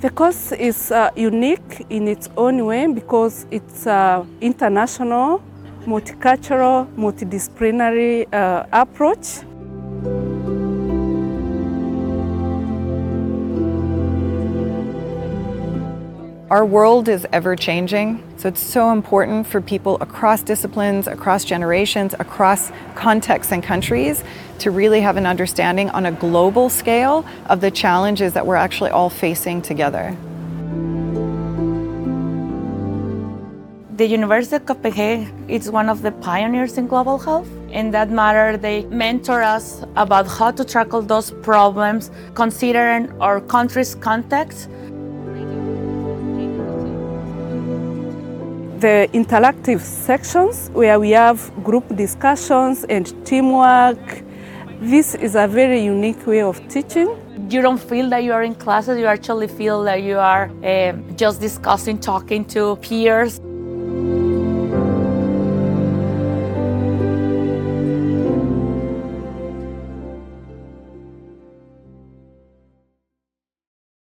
The course is uh, unique in its own way because it's uh, international, multicultural, multidisciplinary uh, approach. Our world is ever changing, so it's so important for people across disciplines, across generations, across contexts and countries to really have an understanding on a global scale of the challenges that we're actually all facing together. The University of Copenhagen is one of the pioneers in global health. In that matter, they mentor us about how to tackle those problems considering our country's context the interactive sections where we have group discussions and teamwork. This is a very unique way of teaching. You don't feel that you are in classes, you actually feel that you are uh, just discussing, talking to peers.